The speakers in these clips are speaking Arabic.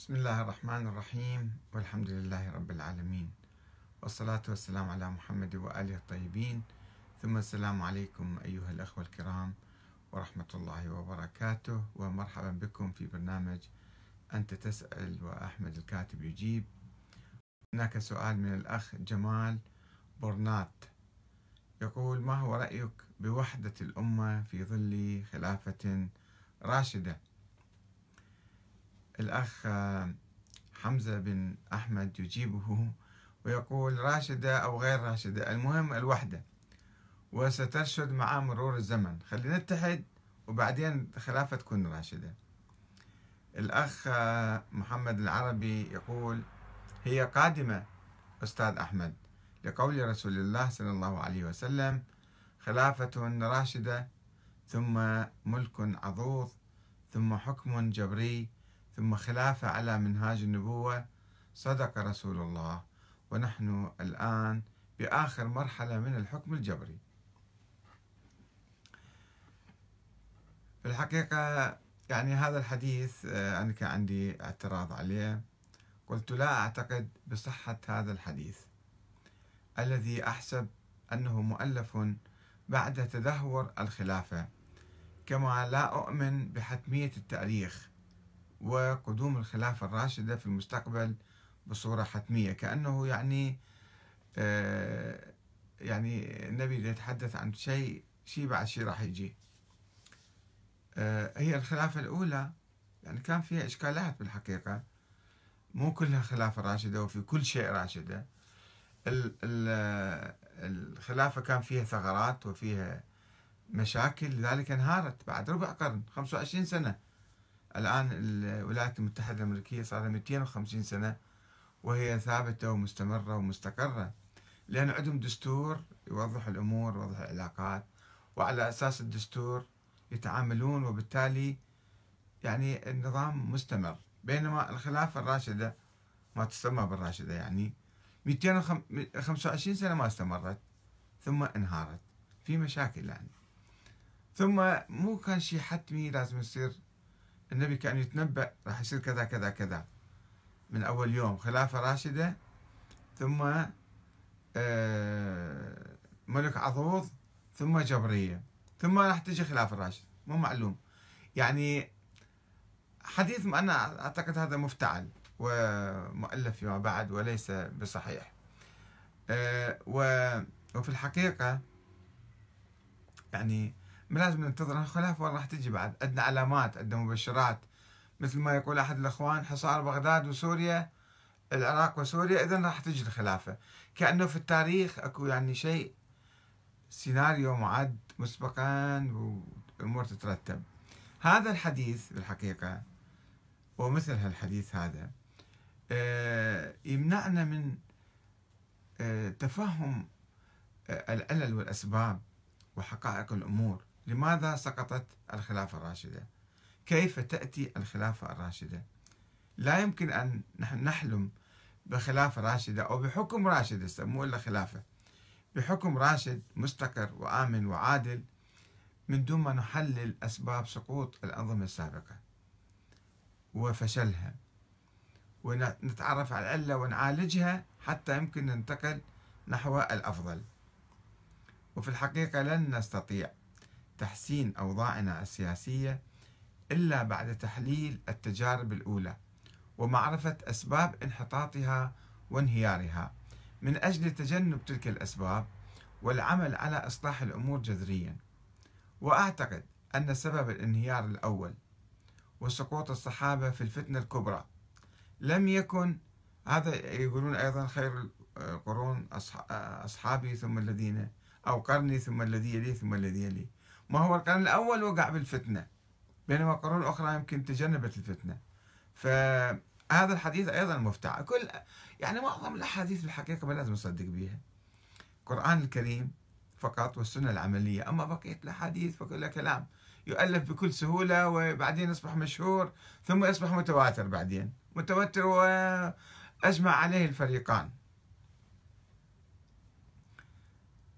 بسم الله الرحمن الرحيم والحمد لله رب العالمين. والصلاة والسلام على محمد وآله الطيبين. ثم السلام عليكم أيها الأخوة الكرام ورحمة الله وبركاته. ومرحبا بكم في برنامج أنت تسأل وأحمد الكاتب يجيب. هناك سؤال من الأخ جمال برنات. يقول ما هو رأيك بوحدة الأمة في ظل خلافة راشدة؟ الأخ حمزة بن أحمد يجيبه ويقول راشدة أو غير راشدة المهم الوحدة. وسترشد مع مرور الزمن. خلينا نتحد وبعدين خلافة تكون راشدة. الأخ محمد العربي يقول هي قادمة أستاذ أحمد لقول رسول الله صلى الله عليه وسلم خلافة راشدة ثم ملك عضوض ثم حكم جبري ثم خلافة على منهاج النبوة صدق رسول الله. ونحن الآن بآخر مرحلة من الحكم الجبري. في الحقيقة يعني هذا الحديث آه، أنا كان عندي اعتراض عليه. قلت لا أعتقد بصحة هذا الحديث. الذي أحسب أنه مؤلف بعد تدهور الخلافة. كما لا أؤمن بحتمية التاريخ. وقدوم الخلافة الراشدة في المستقبل بصورة حتمية كأنه يعني آه، يعني النبي يتحدث عن شيء شيء بعد شيء راح يجي. آه، هي الخلافة الأولى يعني كان فيها إشكالات بالحقيقة. مو كلها خلافة راشدة وفي كل شيء راشدة. الخلافة كان فيها ثغرات وفيها مشاكل لذلك انهارت بعد ربع قرن 25 سنة. الآن الولايات المتحدة الأمريكية صار لها 250 سنة وهي ثابتة ومستمرة ومستقرة لأن عندهم دستور يوضح الأمور يوضح العلاقات وعلى أساس الدستور يتعاملون وبالتالي يعني النظام مستمر. بينما الخلافة الراشدة ما تسمى بالراشدة يعني 225 سنة ما استمرت ثم انهارت في مشاكل يعني. ثم مو كان شيء حتمي لازم يصير النبي كان يتنبأ راح يصير كذا كذا كذا. من أول يوم خلافة راشدة ثم آه، ملك عضوض ثم جبرية ثم راح تجي خلافة راشدة. مو معلوم. يعني حديث أنا أعتقد هذا مفتعل ومؤلف فيما بعد وليس بصحيح. آه، وفي الحقيقة يعني لازم ننتظر الخلافة راح تجي بعد. عندنا علامات عندنا مبشرات. مثل ما يقول أحد الأخوان حصار بغداد وسوريا العراق وسوريا إذا راح تجي الخلافة. كأنه في التاريخ أكو يعني شيء سيناريو معد مسبقا وأمور تترتب. هذا الحديث بالحقيقة ومثل هالحديث هذا آه، يمنعنا من آه، تفهم آه، العلل والأسباب وحقائق الأمور. لماذا سقطت الخلافة الراشدة؟ كيف تأتي الخلافة الراشدة؟ لا يمكن أن نحن نحلم بخلافة راشدة أو بحكم راشد مو إلا خلافة. بحكم راشد مستقر وآمن وعادل من دون ما نحلل أسباب سقوط الأنظمة السابقة. وفشلها. ونتعرف على العلة ونعالجها حتى يمكن ننتقل نحو الأفضل. وفي الحقيقة لن نستطيع تحسين أوضاعنا السياسية إلا بعد تحليل التجارب الأولى ومعرفة أسباب انحطاطها وانهيارها. من أجل تجنب تلك الأسباب والعمل على إصلاح الأمور جذريا. وأعتقد أن سبب الانهيار الأول وسقوط الصحابة في الفتنة الكبرى لم يكن هذا يقولون أيضا خير القرون أصحابي ثم الذين أو قرني ثم الذي يلي ثم الذي يلي. ما هو القرن الأول وقع بالفتنة بينما القرون الأخرى يمكن تجنبت الفتنة. فهذا الحديث أيضا مفتع كل يعني معظم الأحاديث بالحقيقة ما لازم نصدق بها القرآن الكريم فقط والسنة العملية. أما بقية الأحاديث فكلها كلام يؤلف بكل سهولة وبعدين يصبح مشهور ثم يصبح متواتر بعدين. متواتر وأجمع عليه الفريقان.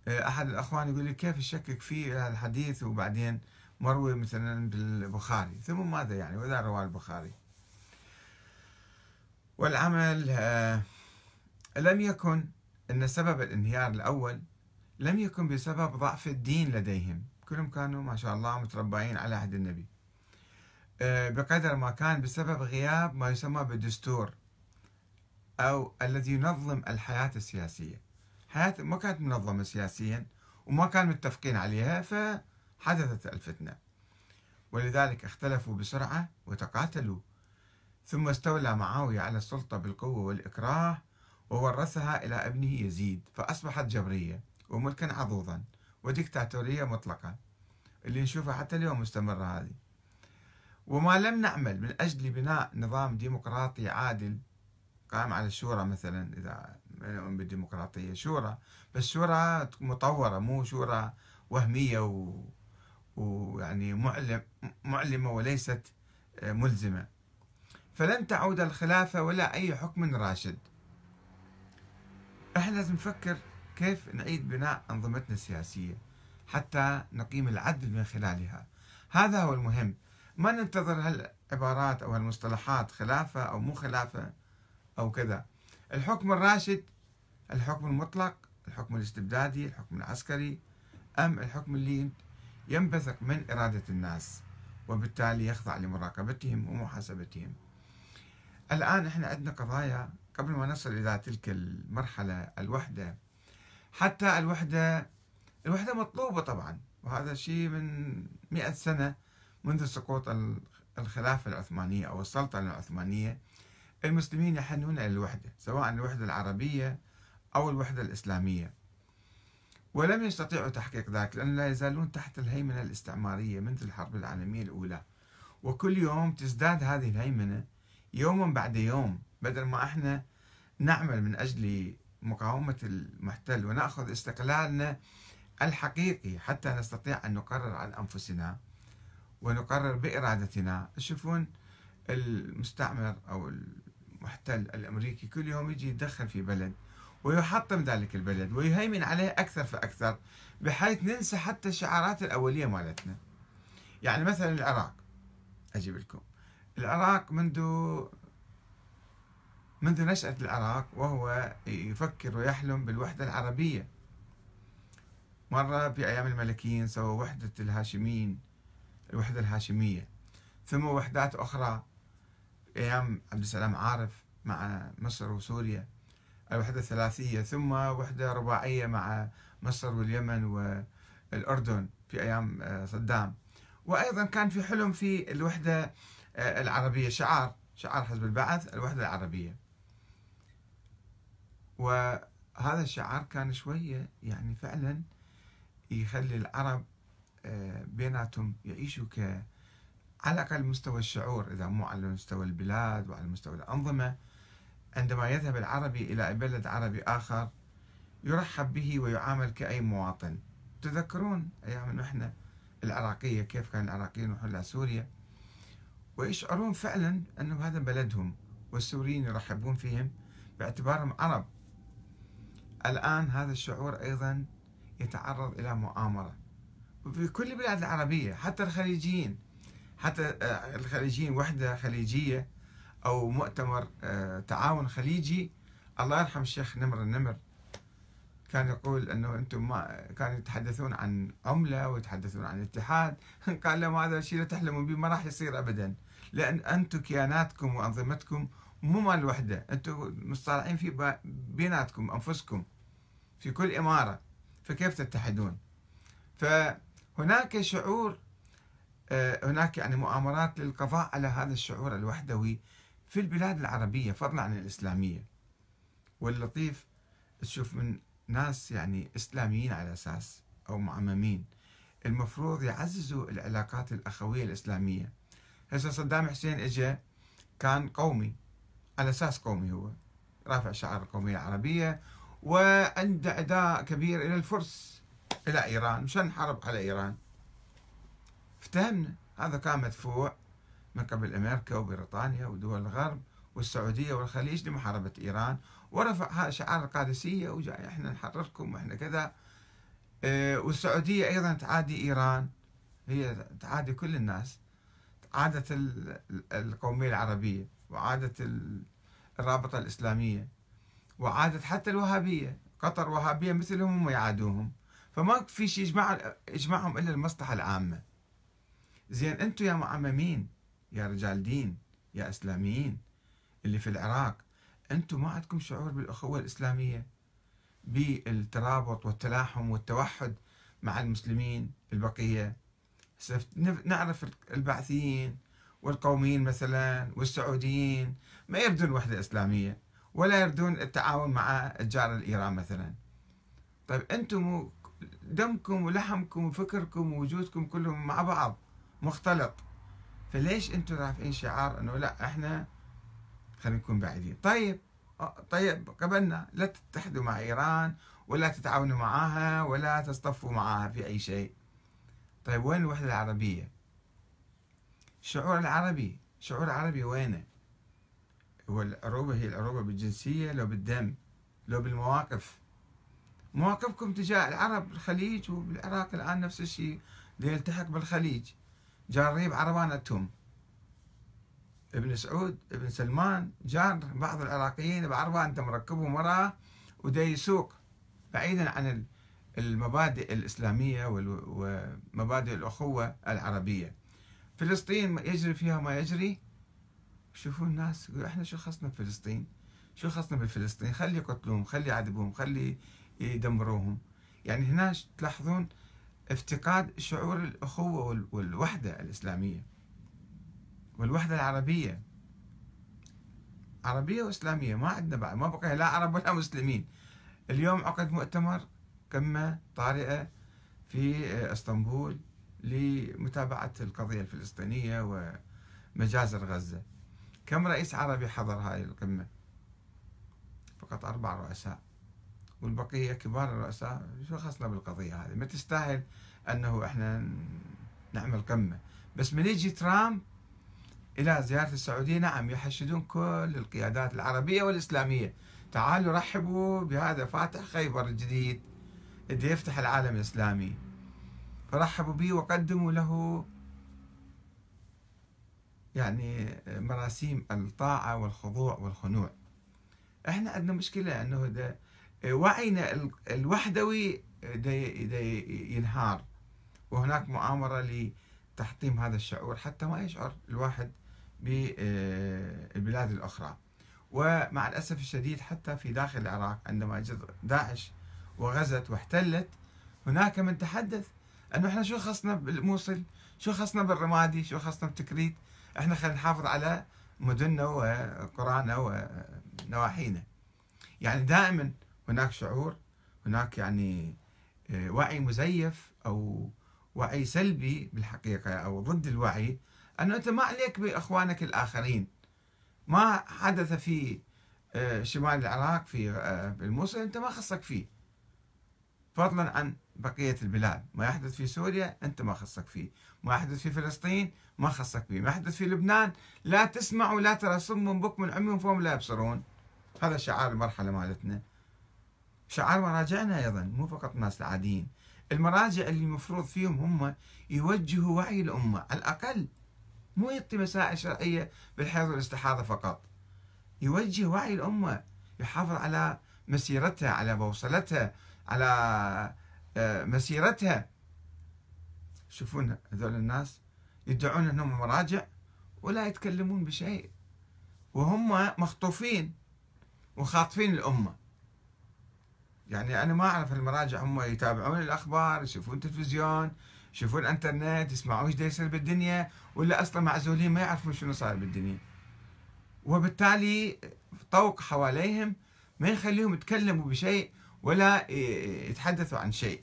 آه، أحد الأخوان يقول لي كيف تشكك في هذا الحديث وبعدين مروي مثلا بالبخاري؟ ثم ماذا يعني؟ وإذا رواه البخاري. والعمل آه، لم يكن أن سبب الانهيار الأول لم يكن بسبب ضعف الدين لديهم. كلهم كانوا ما شاء الله متربعين على عهد النبي. آه، بقدر ما كان بسبب غياب ما يسمى بالدستور أو الذي ينظم الحياة السياسية. حياة ما كانت منظمة سياسيا وما كانوا متفقين عليها فحدثت الفتنة. ولذلك اختلفوا بسرعة وتقاتلوا. ثم استولى معاوية على السلطة بالقوة والإكراه وورثها إلى ابنه يزيد فأصبحت جبرية وملكا عضوضا وديكتاتورية مطلقة. اللي نشوفها حتى اليوم مستمرة هذه. وما لم نعمل من أجل بناء نظام ديمقراطي عادل قائم على الشورى مثلا إذا نؤمن بالديمقراطية. شورى بس شورى مطورة مو شورى وهمية و... ويعني معلم معلمة وليست ملزمة. فلن تعود الخلافة ولا أي حكم راشد. إحنا لازم نفكر كيف نعيد بناء أنظمتنا السياسية حتى نقيم العدل من خلالها. هذا هو المهم. ما ننتظر هالعبارات أو هالمصطلحات خلافة أو مو خلافة. أو كذا. الحكم الراشد الحكم المطلق الحكم الاستبدادي الحكم العسكري أم الحكم اللي ينبثق من إرادة الناس وبالتالي يخضع لمراقبتهم ومحاسبتهم. الآن إحنا عندنا قضايا قبل ما نصل إلى تلك المرحلة الوحدة. حتى الوحدة الوحدة مطلوبة طبعا وهذا شيء من مئة سنة منذ سقوط الخلافة العثمانية أو السلطنة العثمانية. المسلمين يحنون إلى الوحدة سواء الوحدة العربية أو الوحدة الإسلامية. ولم يستطيعوا تحقيق ذلك لأن لا يزالون تحت الهيمنة الاستعمارية منذ الحرب العالمية الأولى. وكل يوم تزداد هذه الهيمنة يوما بعد يوم بدل ما إحنا نعمل من أجل مقاومة المحتل ونأخذ استقلالنا الحقيقي حتى نستطيع أن نقرر عن أنفسنا ونقرر بإرادتنا. تشوفون المستعمر أو المحتل الأمريكي كل يوم يجي يتدخل في بلد ويحطم ذلك البلد ويهيمن عليه أكثر فأكثر بحيث ننسى حتى الشعارات الأولية مالتنا. يعني مثلا العراق أجيب لكم. العراق منذ منذ نشأة العراق وهو يفكر ويحلم بالوحدة العربية. مرة في أيام الملكيين سوى وحدة الهاشميين الوحدة الهاشمية. ثم وحدات أخرى. أيام عبد السلام عارف مع مصر وسوريا. الوحدة الثلاثية ثم وحدة رباعية مع مصر واليمن والأردن في أيام آه، صدام. وأيضا كان في حلم في الوحدة آه، العربية شعار شعار حزب البعث الوحدة العربية. وهذا الشعار كان شوية يعني فعلا يخلي العرب آه، بيناتهم يعيشوا على أقل مستوى الشعور إذا مو على مستوى البلاد وعلى مستوى الأنظمة عندما يذهب العربي إلى بلد عربي آخر يرحب به ويعامل كأي مواطن. تذكرون أيام نحن العراقية كيف كان العراقيين يروحون إلى سوريا؟ ويشعرون فعلا أنه هذا بلدهم والسوريين يرحبون فيهم باعتبارهم عرب. الآن هذا الشعور أيضا يتعرض إلى مؤامرة. في كل البلاد العربية حتى الخليجيين حتى آه، الخليجيين وحدة خليجية أو مؤتمر آه، تعاون خليجي الله يرحم الشيخ نمر النمر كان يقول إنه أنتم ما كانوا يتحدثون عن عملة ويتحدثون عن اتحاد. قال لهم هذا الشيء لا تحلمون به ما راح يصير ابدا. لأن أنتم كياناتكم وأنظمتكم مو مال الوحده أنتم مصطلعين في بيناتكم أنفسكم في كل إمارة. فكيف تتحدون؟ فهناك شعور هناك يعني مؤامرات للقضاء على هذا الشعور الوحدوي في البلاد العربية فضلا عن الإسلامية. واللطيف تشوف من ناس يعني إسلاميين على أساس أو معممين. المفروض يعززوا العلاقات الأخوية الإسلامية. هسه صدام حسين إجا كان قومي على أساس قومي هو. رافع شعار القومية العربية وعنده أداء كبير إلى الفرس إلى إيران مشان نحارب على إيران. افتهمنا هذا كان مدفوع من قبل أمريكا وبريطانيا ودول الغرب والسعودية والخليج لمحاربة إيران. ورفع شعار القادسية وجاي إحنا نحرركم وإحنا كذا. آه، والسعودية أيضا تعادي إيران. هي تعادي كل الناس. عادة القومية العربية وعادة الرابطة الإسلامية وعادت حتى الوهابية. قطر وهابية مثلهم هم يعادوهم. فما في شيء يجمع يجمعهم إلا المصلحة العامة. زين أنتم يا معممين يا رجال دين يا إسلاميين اللي في العراق أنتم ما عندكم شعور بالأخوة الإسلامية؟ بالترابط والتلاحم والتوحد مع المسلمين البقية؟ نعرف البعثيين والقوميين مثلا والسعوديين ما يردون وحدة إسلامية ولا يردون التعاون مع الجار الإيران مثلا. طيب أنتم دمكم ولحمكم وفكركم ووجودكم كلهم مع بعض. مختلط. فليش أنتم رافعين شعار أنه لا إحنا خلينا نكون بعيدين؟ طيب طيب قبلنا لا تتحدوا مع إيران ولا تتعاونوا معها ولا تصطفوا معها في أي شيء. طيب وين الوحدة العربية؟ الشعور العربي. الشعور العربي وينه؟ هو العروبة هي العروبة بالجنسية لو بالدم لو بالمواقف. مواقفكم تجاه العرب بالخليج وبالعراق الآن نفس الشيء. يلتحق بالخليج. جاريب عربانتهم ابن سعود ابن سلمان جار بعض العراقيين بعربان أنت مركبه مراه ودا يسوق. بعيدا عن المبادئ الإسلامية ومبادئ الأخوة العربية. فلسطين يجري فيها ما يجري. شوفوا الناس يقول إحنا شو خصنا بفلسطين؟ شو خصنا بالفلسطين خلي يقتلوهم خلي يعذبوهم خلي يدمروهم. يعني هنا تلاحظون افتقاد شعور الأخوة والوحدة الإسلامية والوحدة العربية. عربية وإسلامية ما عندنا بعد ما بقى لا عرب ولا مسلمين. اليوم عقد مؤتمر قمة طارئة في إسطنبول لمتابعة القضية الفلسطينية ومجازر غزة. كم رئيس عربي حضر هذه القمة؟ فقط أربع رؤساء. والبقية كبار الرؤساء شو خصنا بالقضية هذه. ما تستاهل أنه إحنا نعمل قمة. بس من يجي ترامب إلى زيارة السعودية نعم يحشدون كل القيادات العربية والإسلامية. تعالوا رحبوا بهذا فاتح خيبر الجديد اللي يفتح العالم الإسلامي. فرحبوا به وقدموا له يعني مراسيم الطاعة والخضوع والخنوع. إحنا عندنا مشكلة إنه ده وعينا الوحدوي ده ينهار. وهناك مؤامرة لتحطيم هذا الشعور حتى ما يشعر الواحد بالبلاد الأخرى. ومع الأسف الشديد حتى في داخل العراق عندما اجت داعش وغزت واحتلت هناك من تحدث أنه إحنا شو خصنا بالموصل؟ شو خصنا بالرمادي؟ شو خصنا بتكريت إحنا خلينا نحافظ على مدننا وقرانا ونواحينا. يعني دائما هناك شعور هناك يعني آه، وعي مزيف أو وعي سلبي بالحقيقة أو ضد الوعي انه أنت ما عليك بإخوانك الآخرين. ما حدث في آه، شمال العراق في آه، الموصل أنت ما خصك فيه. فضلا عن بقية البلاد. ما يحدث في سوريا أنت ما خصك فيه. ما يحدث في فلسطين ما خصك فيه. ما يحدث في لبنان لا تسمع ولا ترى صم بكم عمي فهم لا يبصرون. هذا شعار المرحلة مالتنا. شعار مراجعنا أيضا مو فقط الناس العاديين. المراجع اللي المفروض فيهم هم يوجهوا وعي الأمة. على الأقل مو يعطي مسائل شرعية بالحيض والاستحاضة فقط. يوجه وعي الأمة يحافظ على مسيرتها على بوصلتها على آه، مسيرتها. شوفون هذول الناس يدعون إنهم مراجع ولا يتكلمون بشيء. وهم مخطوفين وخاطفين الأمة. يعني أنا ما أعرف المراجع هم يتابعون الأخبار يشوفون تلفزيون يشوفون انترنت يسمعون إيش يصير بالدنيا ولا أصلا معزولين ما يعرفون شنو صاير بالدنيا. وبالتالي طوق حواليهم ما يخليهم يتكلموا بشيء ولا يتحدثوا عن شيء.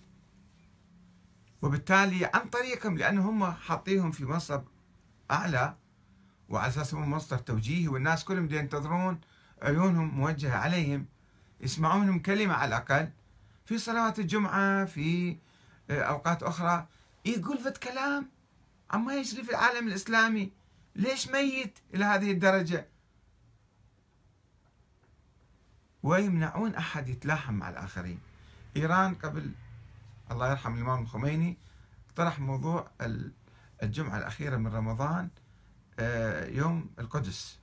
وبالتالي عن طريقهم لأنه هم حاطيهم في منصب أعلى وعلى أساس هم مصدر توجيهي والناس كلهم ينتظرون عيونهم موجهة عليهم. يسمعون منهم كلمة على الأقل في صلوات الجمعة في آه، أوقات أخرى يقول فت كلام عما يجري في العالم الإسلامي. ليش ميت إلى هذه الدرجة؟ ويمنعون أحد يتلاحم مع الآخرين. إيران قبل الله يرحم الإمام الخميني طرح موضوع الجمعة الأخيرة من رمضان آه، يوم القدس.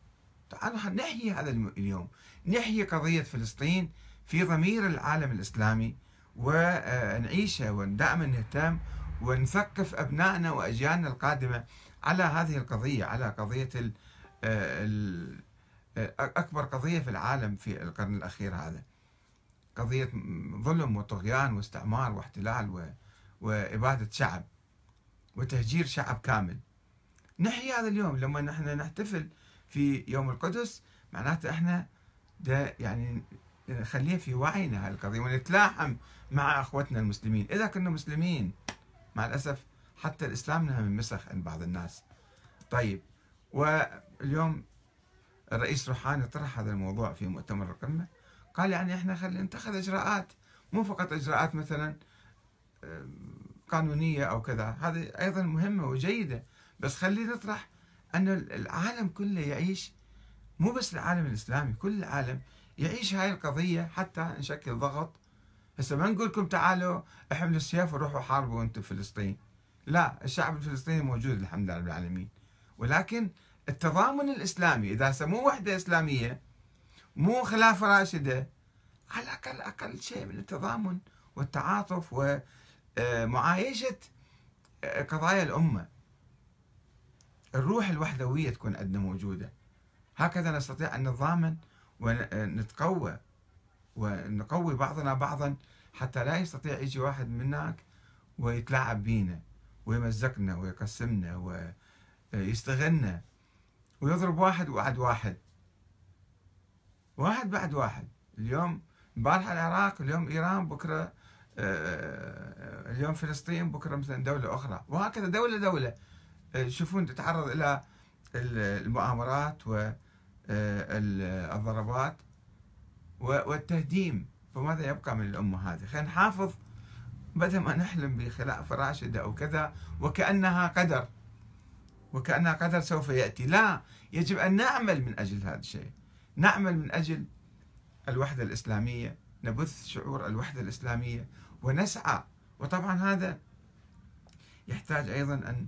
تعالوا نحيي هذا اليوم. نحيي قضية فلسطين في ضمير العالم الإسلامي ونعيشها ودائما نهتم ونثقف أبنائنا وأجيالنا القادمة على هذه القضية على قضية أكبر قضية في العالم في القرن الأخير هذا. قضية ظلم وطغيان واستعمار واحتلال وإبادة شعب وتهجير شعب كامل. نحيي هذا اليوم. لما نحن نحتفل في يوم القدس معناته إحنا ده يعني نخليها في وعينا هذه القضية ونتلاحم مع أخوتنا المسلمين. إذا كنا مسلمين مع الأسف حتى الإسلام انها من مسخ عند بعض الناس. طيب واليوم الرئيس روحاني طرح هذا الموضوع في مؤتمر القمة. قال يعني إحنا خلينا نتخذ إجراءات مو فقط إجراءات مثلا قانونية أو كذا هذه أيضا مهمة وجيدة. بس خلينا نطرح أن العالم كله يعيش مو بس العالم الإسلامي كل العالم يعيش هاي القضية حتى نشكل ضغط. هسه ما نقول لكم تعالوا احملوا السيف وروحوا حاربوا أنتم فلسطين. لا الشعب الفلسطيني موجود الحمد لله رب العالمين. ولكن التضامن الإسلامي إذا مو وحدة إسلامية مو خلافة راشدة على الأقل أقل شيء من التضامن والتعاطف ومعايشة قضايا الأمة. الروح الوحدوية تكون عندنا موجودة. هكذا نستطيع أن نتضامن ونتقوى ونقوي بعضنا بعضا حتى لا يستطيع يجي واحد منك ويتلاعب بينا ويمزقنا ويقسمنا ويستغلنا ويضرب واحد بعد واحد. واحد بعد واحد. اليوم امبارح العراق اليوم إيران بكرة آه، اليوم فلسطين بكرة مثلا دولة أخرى. وهكذا دولة دولة. تشوفون تتعرض إلى المؤامرات والضربات والتهديم. فماذا يبقى من الأمة هذه؟ خلينا نحافظ بدل ما نحلم بخلافه راشدة أو كذا وكأنها قدر. وكأنها قدر سوف يأتي، لا يجب أن نعمل من أجل هذا الشيء. نعمل من أجل الوحدة الإسلامية، نبث شعور الوحدة الإسلامية ونسعى. وطبعا هذا يحتاج أيضا أن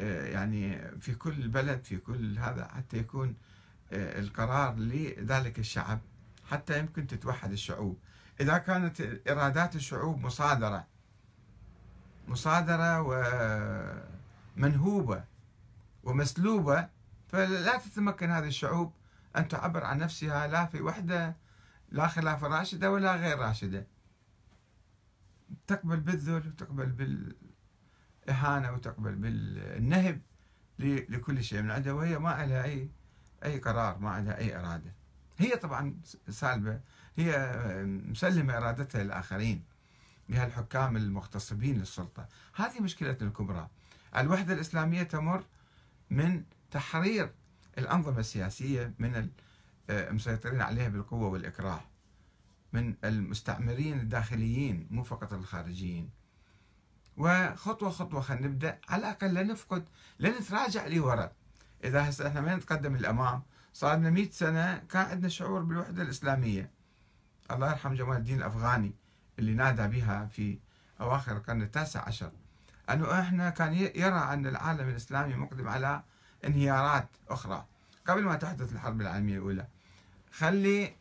آه، يعني في كل بلد في كل هذا حتى يكون آه، القرار لذلك الشعب حتى يمكن تتوحد الشعوب. إذا كانت إرادات الشعوب مصادرة مصادرة ومنهوبة ومسلوبة فلا تتمكن هذه الشعوب أن تعبر عن نفسها لا في وحدة لا خلافة راشدة ولا غير راشدة. تقبل بالذل وتقبل بال إهانة وتقبل بالنهب لكل شيء من عندها وهي ما لها أي أي قرار ما عندها أي إرادة. هي طبعا سالبة هي مسلمة إرادتها للآخرين لها الحكام المغتصبين للسلطة. هذه مشكلتنا الكبرى. الوحدة الإسلامية تمر من تحرير الأنظمة السياسية من المسيطرين عليها بالقوة والإكراه من المستعمرين الداخليين مو فقط الخارجيين. وخطوة خطوة خلينا نبدأ على الأقل لا نفقد لا نتراجع لورا. إذا هسه إحنا ما نتقدم للأمام صار لنا 100 سنة كان عندنا شعور بالوحدة الإسلامية. الله يرحم جمال الدين الأفغاني اللي نادى بها في أواخر القرن التاسع عشر. أنه إحنا كان يرى أن العالم الإسلامي مقدم على انهيارات أخرى قبل ما تحدث الحرب العالمية الأولى. خلي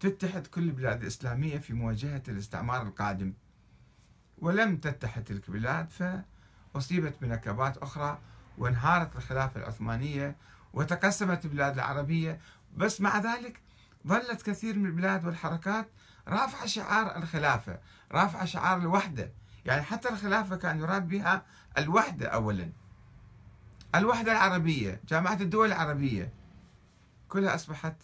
تتحد كل البلاد الإسلامية في مواجهة الاستعمار القادم. ولم تتحد تلك البلاد فأصيبت بنكبات أخرى وانهارت الخلافة العثمانية وتقسمت البلاد العربية. بس مع ذلك ظلت كثير من البلاد والحركات رافعة شعار الخلافة رافعة شعار الوحدة. يعني حتى الخلافة كان يراد بها الوحدة أولا. الوحدة العربية جامعة الدول العربية. كلها أصبحت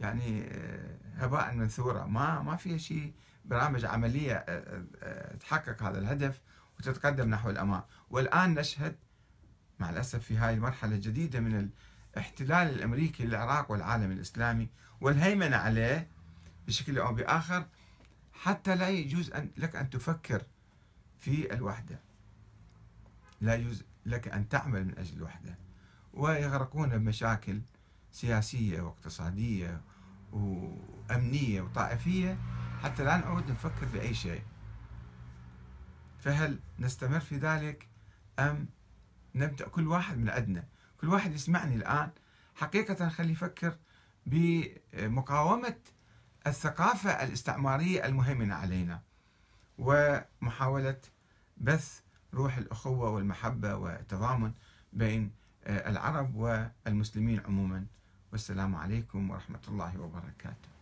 يعني آه، هباء منثورة. ما ما فيها شيء برامج عملية آه، آه، تحقق هذا الهدف وتتقدم نحو الأمام. والآن نشهد مع الأسف في هذه المرحلة الجديدة من الاحتلال الأمريكي للعراق والعالم الإسلامي والهيمنة عليه بشكل أو بآخر حتى لا يجوز أن لك أن تفكر في الوحدة. لا يجوز لك أن تعمل من أجل الوحدة. ويغرقون بمشاكل سياسية واقتصادية وأمنية وطائفية حتى لا نعود نفكر بأي شيء. فهل نستمر في ذلك أم نبدأ كل واحد من عندنا. كل واحد يسمعني الآن. حقيقة خلي يفكر بمقاومة الثقافة الاستعمارية المهيمنة علينا ومحاولة بث روح الأخوة والمحبة والتضامن بين العرب والمسلمين عموما. والسلام عليكم ورحمة الله وبركاته.